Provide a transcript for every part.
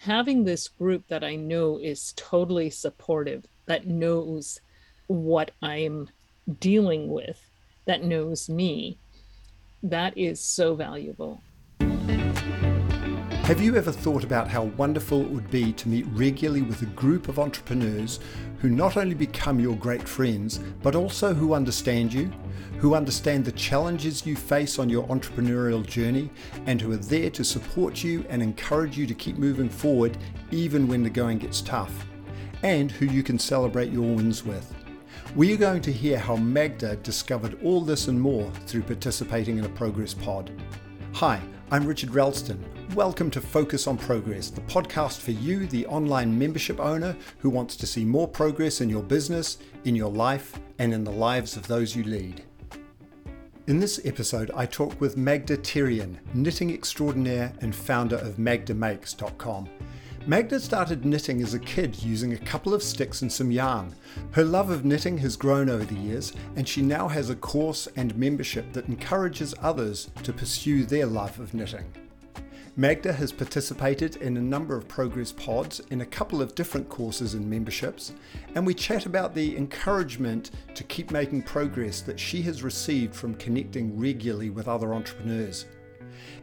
having this group that I know is totally supportive, that knows what I'm dealing with, that knows me, that is so valuable. Have you ever thought about how wonderful it would be to meet regularly with a group of entrepreneurs who not only become your great friends, but also who understand you, who understand the challenges you face on your entrepreneurial journey, and who are there to support you and encourage you to keep moving forward even when the going gets tough, and who you can celebrate your wins with? We are going to hear how Magda discovered all this and more through participating in a Progress Pod. Hi, I'm Richard Ralston. Welcome to Focus on Progress, the podcast for you, the online membership owner who wants to see more progress in your business, in your life, and in the lives of those you lead. In this episode, I talk with Magda Therrien, knitting extraordinaire and founder of magdamakes.com. Magda started knitting as a kid using a couple of sticks and some yarn. Her love of knitting has grown over the years, and she now has a course and membership that encourages others to pursue their love of knitting. Magda has participated in a number of progress pods in a couple of different courses and memberships, and we chat about the encouragement to keep making progress that she has received from connecting regularly with other entrepreneurs.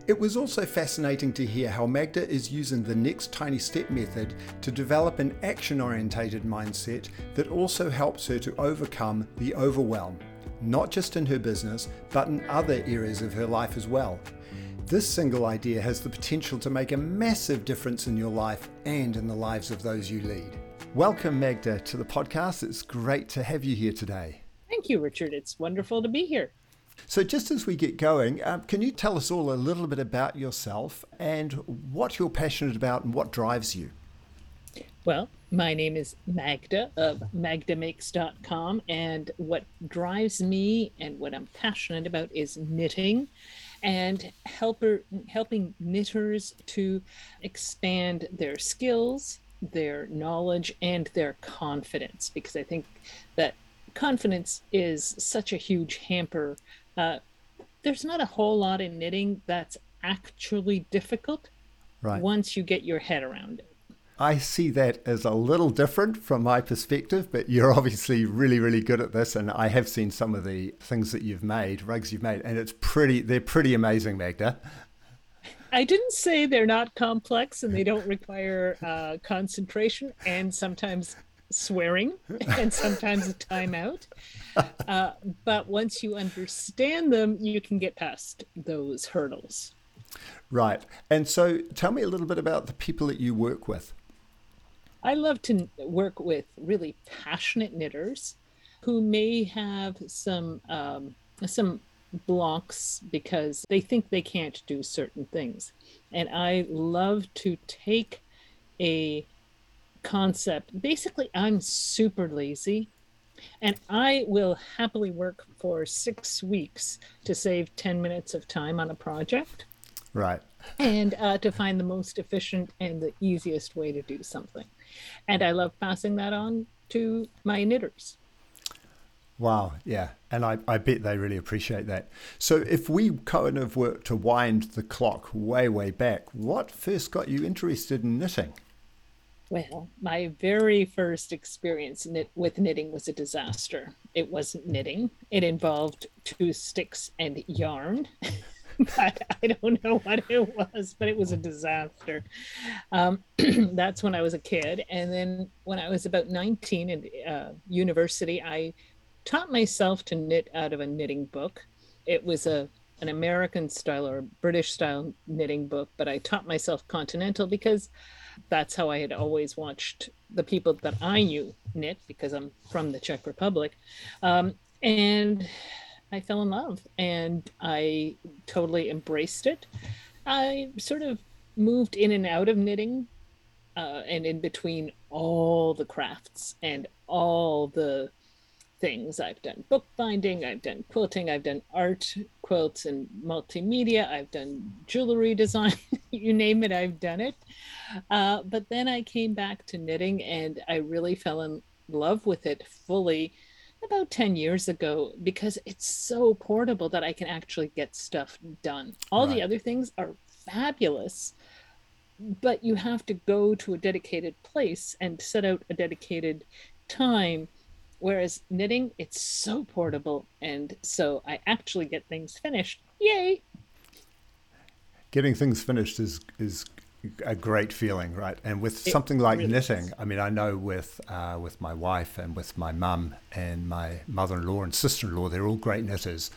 It was also fascinating to hear how Magda is using the next tiny step method to develop an action orientated mindset that also helps her to overcome the overwhelm, not just in her business, but in other areas of her life as well. This single idea has the potential to make a massive difference in your life and in the lives of those you lead. Welcome, Magda, to the podcast. It's great to have you here today. Thank you, Richard. It's wonderful to be here. So, just as we get going, um, can you tell us all a little bit about yourself and what you're passionate about and what drives you? Well, my name is Magda of magdamakes.com, and what drives me and what I'm passionate about is knitting and helper, helping knitters to expand their skills, their knowledge, and their confidence, because I think that confidence is such a huge hamper uh, there's not a whole lot in knitting that's actually difficult right. once you get your head around it. I see that as a little different from my perspective, but you're obviously really, really good at this. And I have seen some of the things that you've made, rugs you've made, and it's pretty, they're pretty amazing, Magda. I didn't say they're not complex and they don't require uh, concentration and sometimes swearing and sometimes a timeout. Uh, but once you understand them, you can get past those hurdles. Right. And so tell me a little bit about the people that you work with. I love to work with really passionate knitters who may have some um, some blocks because they think they can't do certain things. And I love to take a concept. Basically, I'm super lazy and I will happily work for six weeks to save 10 minutes of time on a project. Right. And uh, to find the most efficient and the easiest way to do something. And I love passing that on to my knitters. Wow, yeah. And I, I bet they really appreciate that. So, if we kind of were to wind the clock way, way back, what first got you interested in knitting? Well, my very first experience knit- with knitting was a disaster. It wasn't knitting, it involved two sticks and yarn. but I don't know what it was, but it was a disaster. Um, that's when I was a kid. And then when I was about 19 in uh, university, I taught myself to knit out of a knitting book. It was a an American style or British style knitting book, but I taught myself continental because that's how I had always watched the people that I knew knit because I'm from the Czech Republic. Um, and I fell in love and I totally embraced it. I sort of moved in and out of knitting uh, and in between all the crafts and all the things. I've done bookbinding, I've done quilting, I've done art quilts and multimedia, I've done jewelry design, you name it, I've done it. Uh, but then I came back to knitting and I really fell in love with it fully about 10 years ago because it's so portable that I can actually get stuff done. All right. the other things are fabulous, but you have to go to a dedicated place and set out a dedicated time whereas knitting it's so portable and so i actually get things finished. Yay! Getting things finished is is a great feeling right? And with it something like really knitting is. i mean i know with uh, with my wife and with my mum and my mother-in-law and sister-in-law they're all great knitters.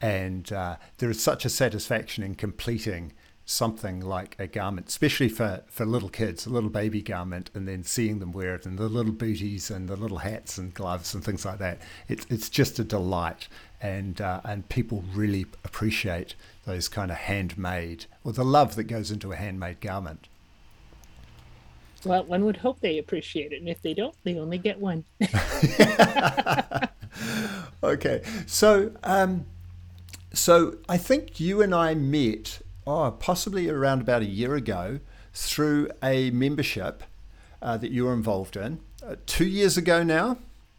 And uh, there is such a satisfaction in completing something like a garment, especially for, for little kids, a little baby garment, and then seeing them wear it, and the little booties and the little hats and gloves and things like that. It's it's just a delight, and uh, and people really appreciate those kind of handmade or the love that goes into a handmade garment. Well, one would hope they appreciate it, and if they don't, they only get one. okay, so um, so I think you and I met oh, possibly around about a year ago through a membership uh, that you were involved in. Uh, two years ago now?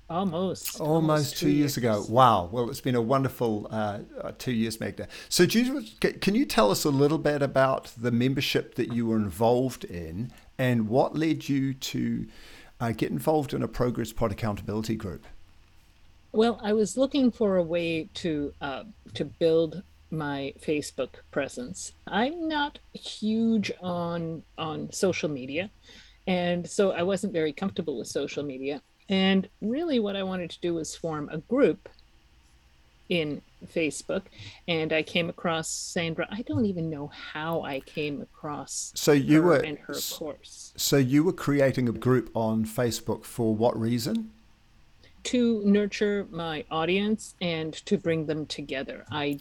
Almost. Almost, almost two, two years. years. ago. Wow. Well, it's been a wonderful uh, uh two years, Magda. So, you, can you tell us a little bit about the membership that you were involved in and what led you to uh, get involved in a Progress Pod accountability group? Well, I was looking for a way to uh, to build my Facebook presence. I'm not huge on on social media, and so I wasn't very comfortable with social media. And really, what I wanted to do was form a group in Facebook, and I came across Sandra. I don't even know how I came across. So you were in her course. So you were creating a group on Facebook for what reason? To nurture my audience and to bring them together. I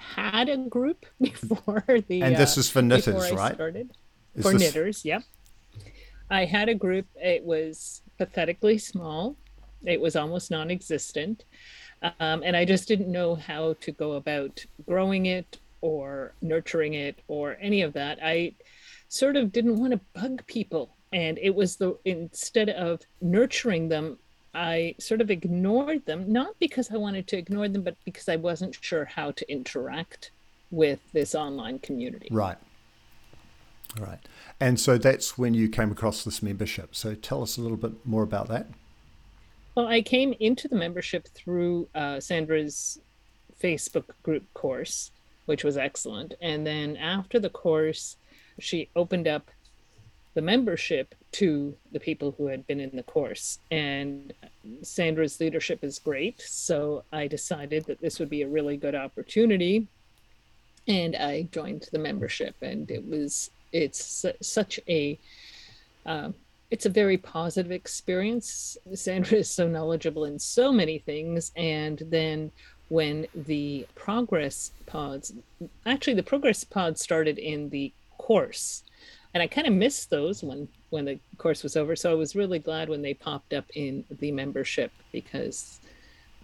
had a group before the and this uh, is for knitters, right? Started. Is for this... knitters, yep. I had a group. It was pathetically small. It was almost non-existent, um, and I just didn't know how to go about growing it or nurturing it or any of that. I sort of didn't want to bug people, and it was the instead of nurturing them, I sort of ignored them, not because I wanted to ignore them, but because I wasn't sure how to interact with this online community. Right. Right. And so that's when you came across this membership. So tell us a little bit more about that. Well, I came into the membership through uh, Sandra's Facebook group course, which was excellent. And then after the course, she opened up the membership to the people who had been in the course. And Sandra's leadership is great. So I decided that this would be a really good opportunity. And I joined the membership, and it was, it's such a, uh, it's a very positive experience. Sandra is so knowledgeable in so many things. And then when the progress pods, actually, the progress pod started in the course and I kind of missed those when when the course was over. So I was really glad when they popped up in the membership because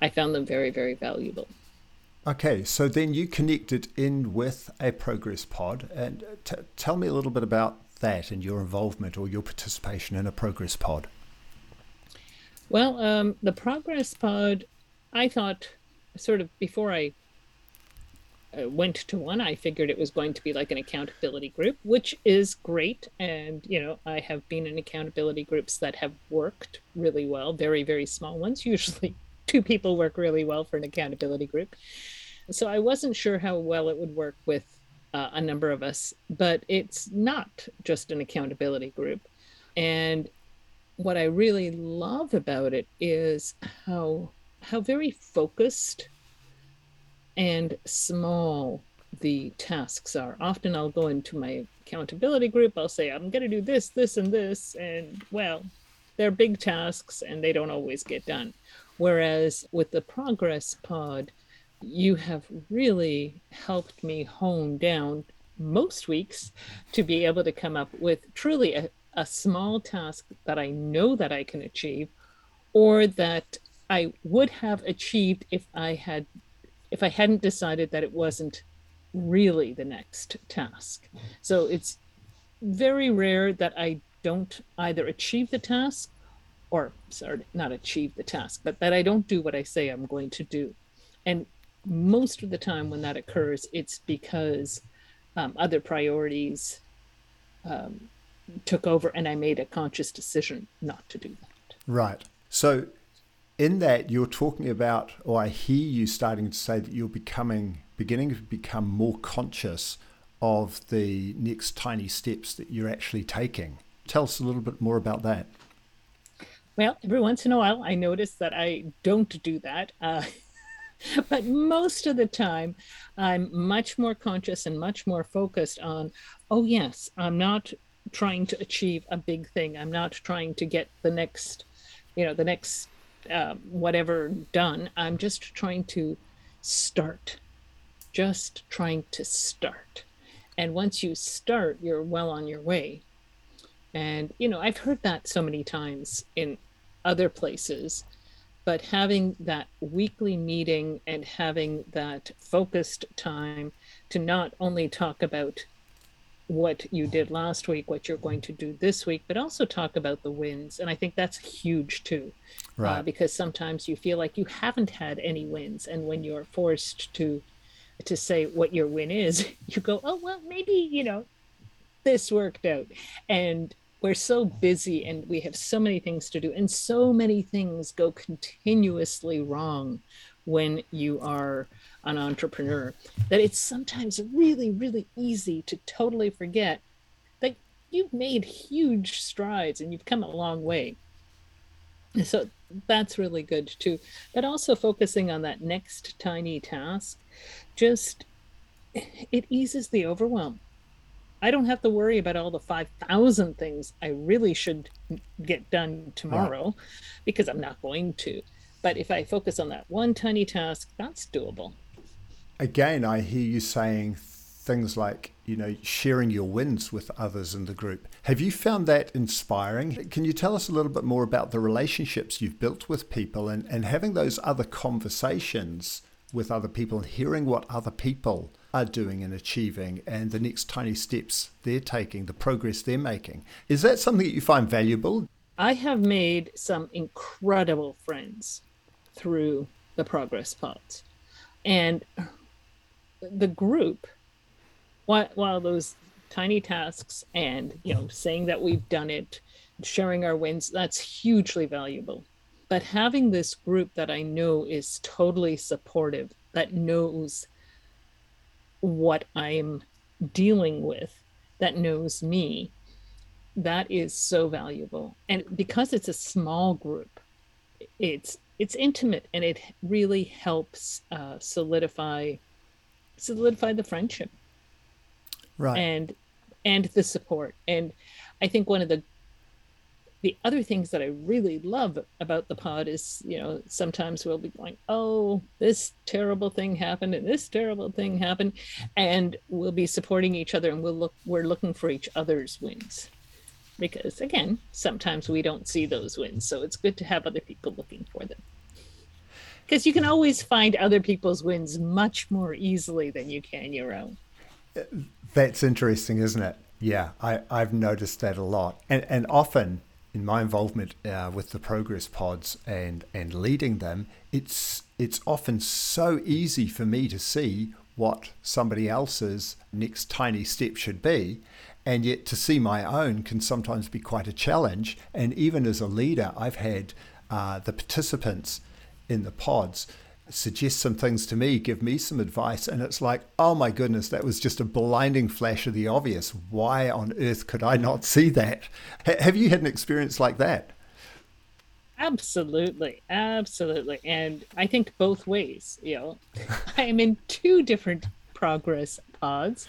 I found them very very valuable. Okay, so then you connected in with a progress pod, and t- tell me a little bit about that and your involvement or your participation in a progress pod. Well, um, the progress pod, I thought, sort of before I uh, went to one, I figured it was going to be like an accountability group, which is great. And, you know, I have been in accountability groups that have worked really well, very, very small ones. Usually two people work really well for an accountability group. So I wasn't sure how well it would work with uh, a number of us, but it's not just an accountability group. And what I really love about it is how how very focused and small the tasks are. Often I'll go into my accountability group, I'll say, I'm going to do this, this, and this. And well, they're big tasks and they don't always get done. Whereas with the Progress Pod, you have really helped me hone down most weeks to be able to come up with truly a, a small task that I know that I can achieve or that I would have achieved if I had if I hadn't decided that it wasn't really the next task. So it's very rare that I don't either achieve the task or sorry, not achieve the task, but that I don't do what I say I'm going to do. And most of the time when that occurs, it's because um, other priorities um, took over, and I made a conscious decision not to do that. Right. So, in that, you're talking about, or I hear you starting to say that you're becoming, beginning to become more conscious of the next tiny steps that you're actually taking. Tell us a little bit more about that. Well, every once in a while, I notice that I don't do that. Uh, but most of the time, I'm much more conscious and much more focused on, oh, yes, I'm not trying to achieve a big thing. I'm not trying to get the next, you know, the next uh, whatever done. I'm just trying to start, just trying to start. And once you start, you're well on your way. And, you know, I've heard that so many times in other places but having that weekly meeting and having that focused time to not only talk about what you did last week, what you're going to do this week, but also talk about the wins. And I think that's huge too, uh, right. uh, because sometimes you feel like you haven't had any wins, and when you're forced to to say what your win is, you go, oh well, maybe you know this worked out, and we're so busy and we have so many things to do and so many things go continuously wrong when you are an entrepreneur that it's sometimes really really easy to totally forget that you've made huge strides and you've come a long way so that's really good too but also focusing on that next tiny task just it eases the overwhelm I don't have to worry about all the 5,000 things I really should get done tomorrow because I'm not going to. But if I focus on that one tiny task, that's doable. Again, I hear you saying things like, you know, sharing your wins with others in the group. Have you found that inspiring? Can you tell us a little bit more about the relationships you've built with people and, and having those other conversations with other people and hearing what other people are doing and achieving and the next tiny steps they're taking, the progress they're making. Is that something that you find valuable? I have made some incredible friends through the progress pods. And the group, while, while those tiny tasks and, you know, saying that we've done it, sharing our wins, that's hugely valuable. But having this group that I know is totally supportive, that knows what I'm dealing with that knows me, that is so valuable. And because it's a small group, it's it's intimate and it really helps uh, solidify solidify the friendship. Right. And and the support. And i think one of the the other things that I really love about the pod is, you know, sometimes we'll be going, oh, this terrible thing happened and this terrible thing happened, and we'll be supporting each other and we'll look, we're looking for each other's wins, because again, sometimes we don't see those wins, so it's good to have other people looking for them. Because you can always find other people's wins much more easily than you can your own. That's interesting, isn't it? Yeah, I, I've noticed that a lot. And, and often in my involvement uh, with the progress pods and and leading them, it's it's often so easy for me to see what somebody else's next tiny step should be. And yet, to see my own can sometimes be quite a challenge. And even as a leader, I've had uh, the participants in the pods suggest some things to me, give me some advice, and it's like, oh my goodness, that was just a blinding flash of the obvious. Why on earth could I not see that? H- have you had an experience like that? Absolutely, absolutely, and I think both ways. You know, I am in two different progress pods,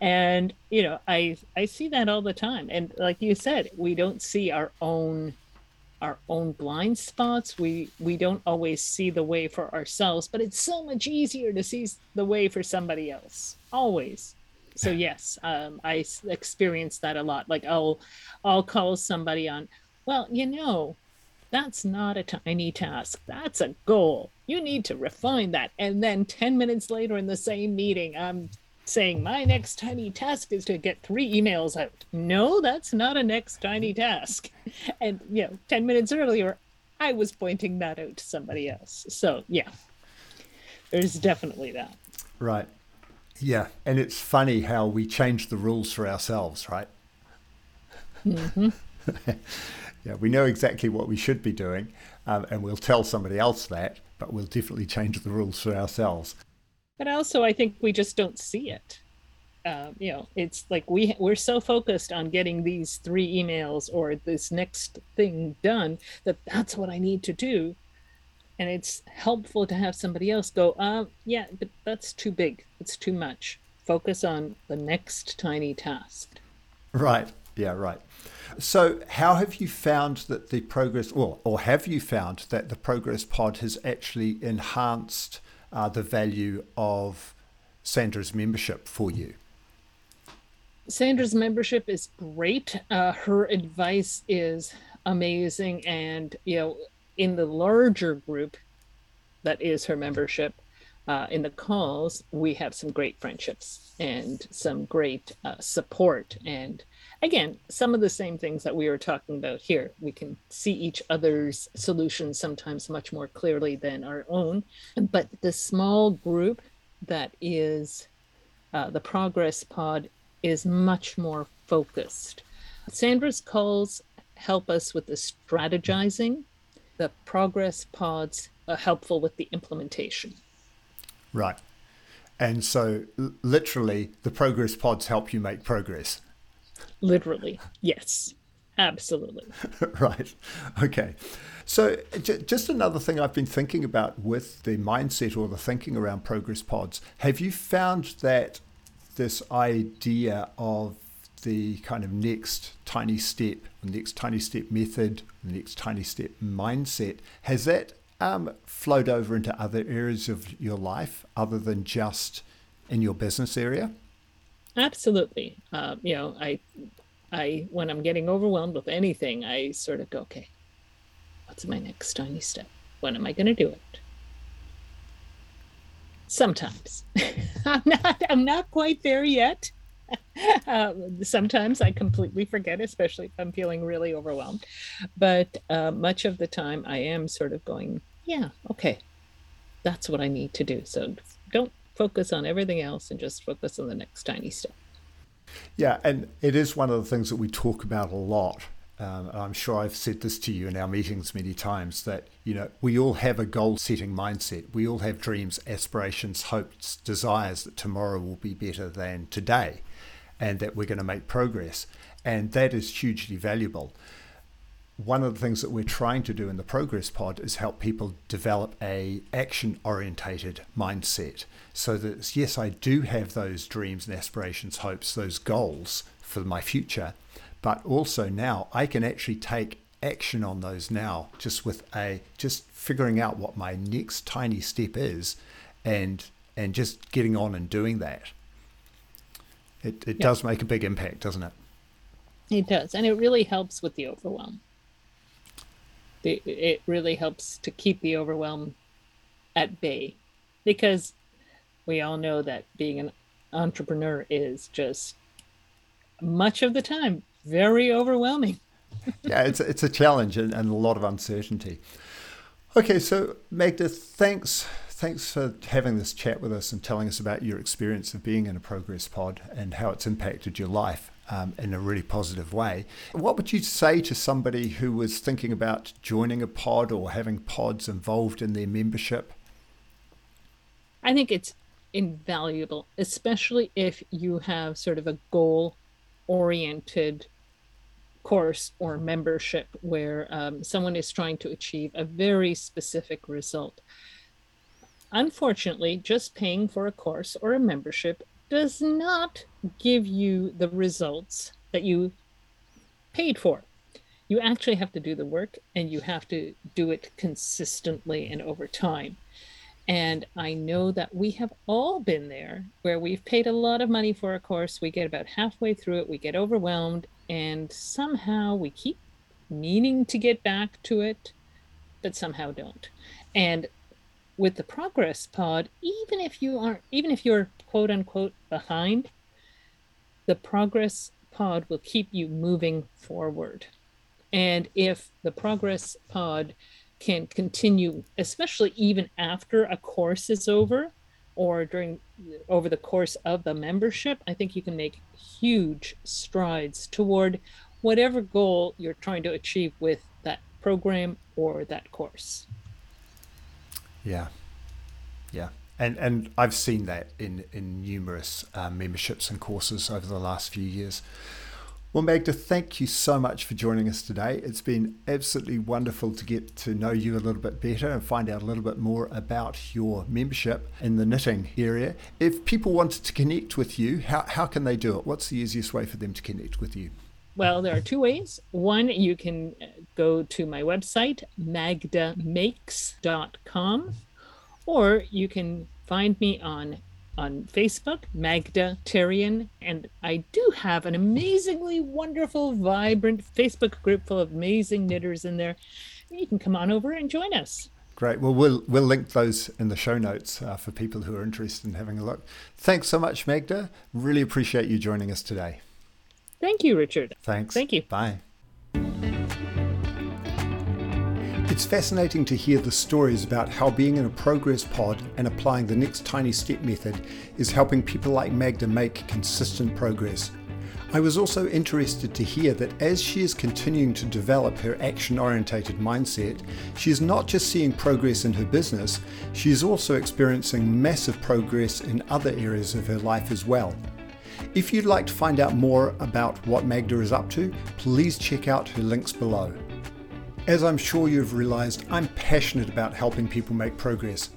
and you know, I I see that all the time. And like you said, we don't see our own our own blind spots. We we don't always see the way for ourselves but it's so much easier to see the way for somebody else always. So yes um, i experience that a lot. Like i'll i'll call somebody on well you know that's not a tiny task. That's a goal. You need to refine that. And then 10 minutes later in the same meeting i'm saying my next tiny task is to get three emails out. No, that's not a next tiny task. And you know, 10 minutes earlier, I was pointing that out to somebody else. So yeah, there's definitely that. Right. Yeah. And it's funny how we change the rules for ourselves, right? Mm-hmm. yeah, we know exactly what we should be doing, um, and we'll tell somebody else that, but we'll definitely change the rules for ourselves. But also, I think we just don't see it. Uh, you know, it's like we we're so focused on getting these three emails or this next thing done that that's what I need to do, and it's helpful to have somebody else go, uh, yeah, but that's too big. It's too much. Focus on the next tiny task. Right. Yeah. Right. So, how have you found that the progress, or, or have you found that the Progress Pod has actually enhanced uh, the value of Sandra's membership for you? Sandra's membership is great. Uh, her advice is amazing. And, you know, in the larger group that is her membership, uh, in the calls, we have some great friendships and some great uh, support. And again, some of the same things that we were talking about here. We can see each other's solutions sometimes much more clearly than our own. But the small group that is uh, the Progress Pod is much more focused. Sandra's calls help us with the strategizing. The Progress Pods are helpful with the implementation. Right. And so, literally, the progress pods help you make progress. Literally, yes, absolutely. right. Okay. So, j- just another thing I've been thinking about with the mindset or the thinking around progress pods. Have you found that this idea of the kind of next tiny step, next tiny step method, next tiny step mindset, has that um, flowed over into other areas of your life other than just in your business area? Absolutely. Uh, you know, I, I when I'm getting overwhelmed with anything, I sort of go, okay, what's my next tiny step? When am I going to do it? Sometimes I'm not. I'm not quite there yet. Um, sometimes I completely forget, especially if I'm feeling really overwhelmed. But uh, much of the time, I am sort of going, yeah, okay, that's what I need to do. So don't focus on everything else and just focus on the next tiny step. Yeah, and it is one of the things that we talk about a lot. Um, I'm sure I've said this to you in our meetings many times that you know we all have a goal-setting mindset. We all have dreams, aspirations, hopes, desires that tomorrow will be better than today, and that we're going to make progress, and that is hugely valuable one of the things that we're trying to do in the progress pod is help people develop a action orientated mindset so that yes i do have those dreams and aspirations hopes those goals for my future but also now i can actually take action on those now just with a just figuring out what my next tiny step is and and just getting on and doing that. It, it yep. does make a big impact doesn't it? It does and it really helps with the overwhelm. It really helps to keep the overwhelm at bay because we all know that being an entrepreneur is just much of the time very overwhelming. yeah, it's it's a challenge and, and a lot of uncertainty. Okay, so Magda, thanks thanks for having this chat with us and telling us about your experience of being in a progress pod and how it's impacted your life um, in a really positive way. What would you say to somebody who was thinking about joining a pod or having pods involved in their membership? I think it's invaluable, especially if you have sort of a goal oriented course or membership where um, someone is trying to achieve a very specific result. Unfortunately, just paying for a course or a membership does not give you the results that you paid for. You actually have to do the work and you have to do it consistently and over time. And I know that we have all been there where we've paid a lot of money for a course. We get about halfway through it, we get overwhelmed, and somehow we keep meaning to get back to it, but somehow don't. And with the progress pod, even if you aren't, even if you're quote unquote behind, the progress pod will keep you moving forward. And if the progress pod can continue, especially even after a course is over or during over the course of the membership, I think you can make huge strides toward whatever goal you're trying to achieve with that program or that course. Yeah. Yeah. And, and I've seen that in, in numerous uh, memberships and courses over the last few years. Well, Magda, thank you so much for joining us today. It's been absolutely wonderful to get to know you a little bit better and find out a little bit more about your membership in the knitting area. If people wanted to connect with you, how, how can they do it? What's the easiest way for them to connect with you? Well, there are two ways. One, you can uh, go to my website, magdamakes.com, or you can find me on on Facebook, Magda Therrien, and I do have an amazingly wonderful, vibrant Facebook group full of amazing knitters in there. You can come on over and join us. Great. Well, we'll we'll link those in the show notes uh, for people who are interested in having a look. Thanks so much, Magda. Really appreciate you joining us today. Thank you, Richard. Thanks. Thank you. Bye. It's fascinating to hear the stories about how being in a progress pod and applying the next tiny step method is helping people like Magda make consistent progress. I was also interested to hear that as she is continuing to develop her action orientated mindset, she is not just seeing progress in her business, she is also experiencing massive progress in other areas of her life as well. If you'd like to find out more about what Magda is up to, please check out her links below. As I'm sure you've realized, I'm passionate about helping people make progress.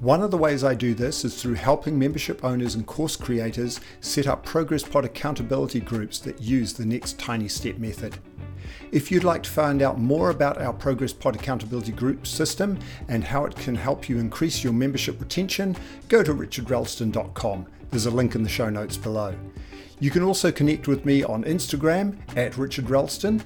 One of the ways I do this is through helping membership owners and course creators set up Progress Pod accountability groups that use the next tiny step method. If you'd like to find out more about our Progress Pod accountability group system and how it can help you increase your membership retention, go to richardralston.com. There's a link in the show notes below. You can also connect with me on Instagram at richardralston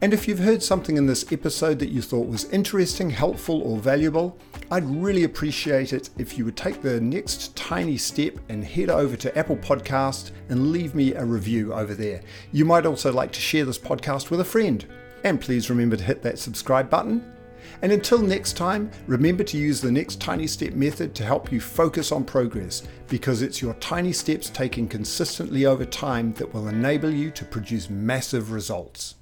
and if you've heard something in this episode that you thought was interesting, helpful, or valuable, I'd really appreciate it if you would take the next tiny step and head over to Apple Podcast and leave me a review over there. You might also like to share this podcast with a friend. And please remember to hit that subscribe button. And until next time, remember to use the next tiny step method to help you focus on progress because it's your tiny steps taken consistently over time that will enable you to produce massive results.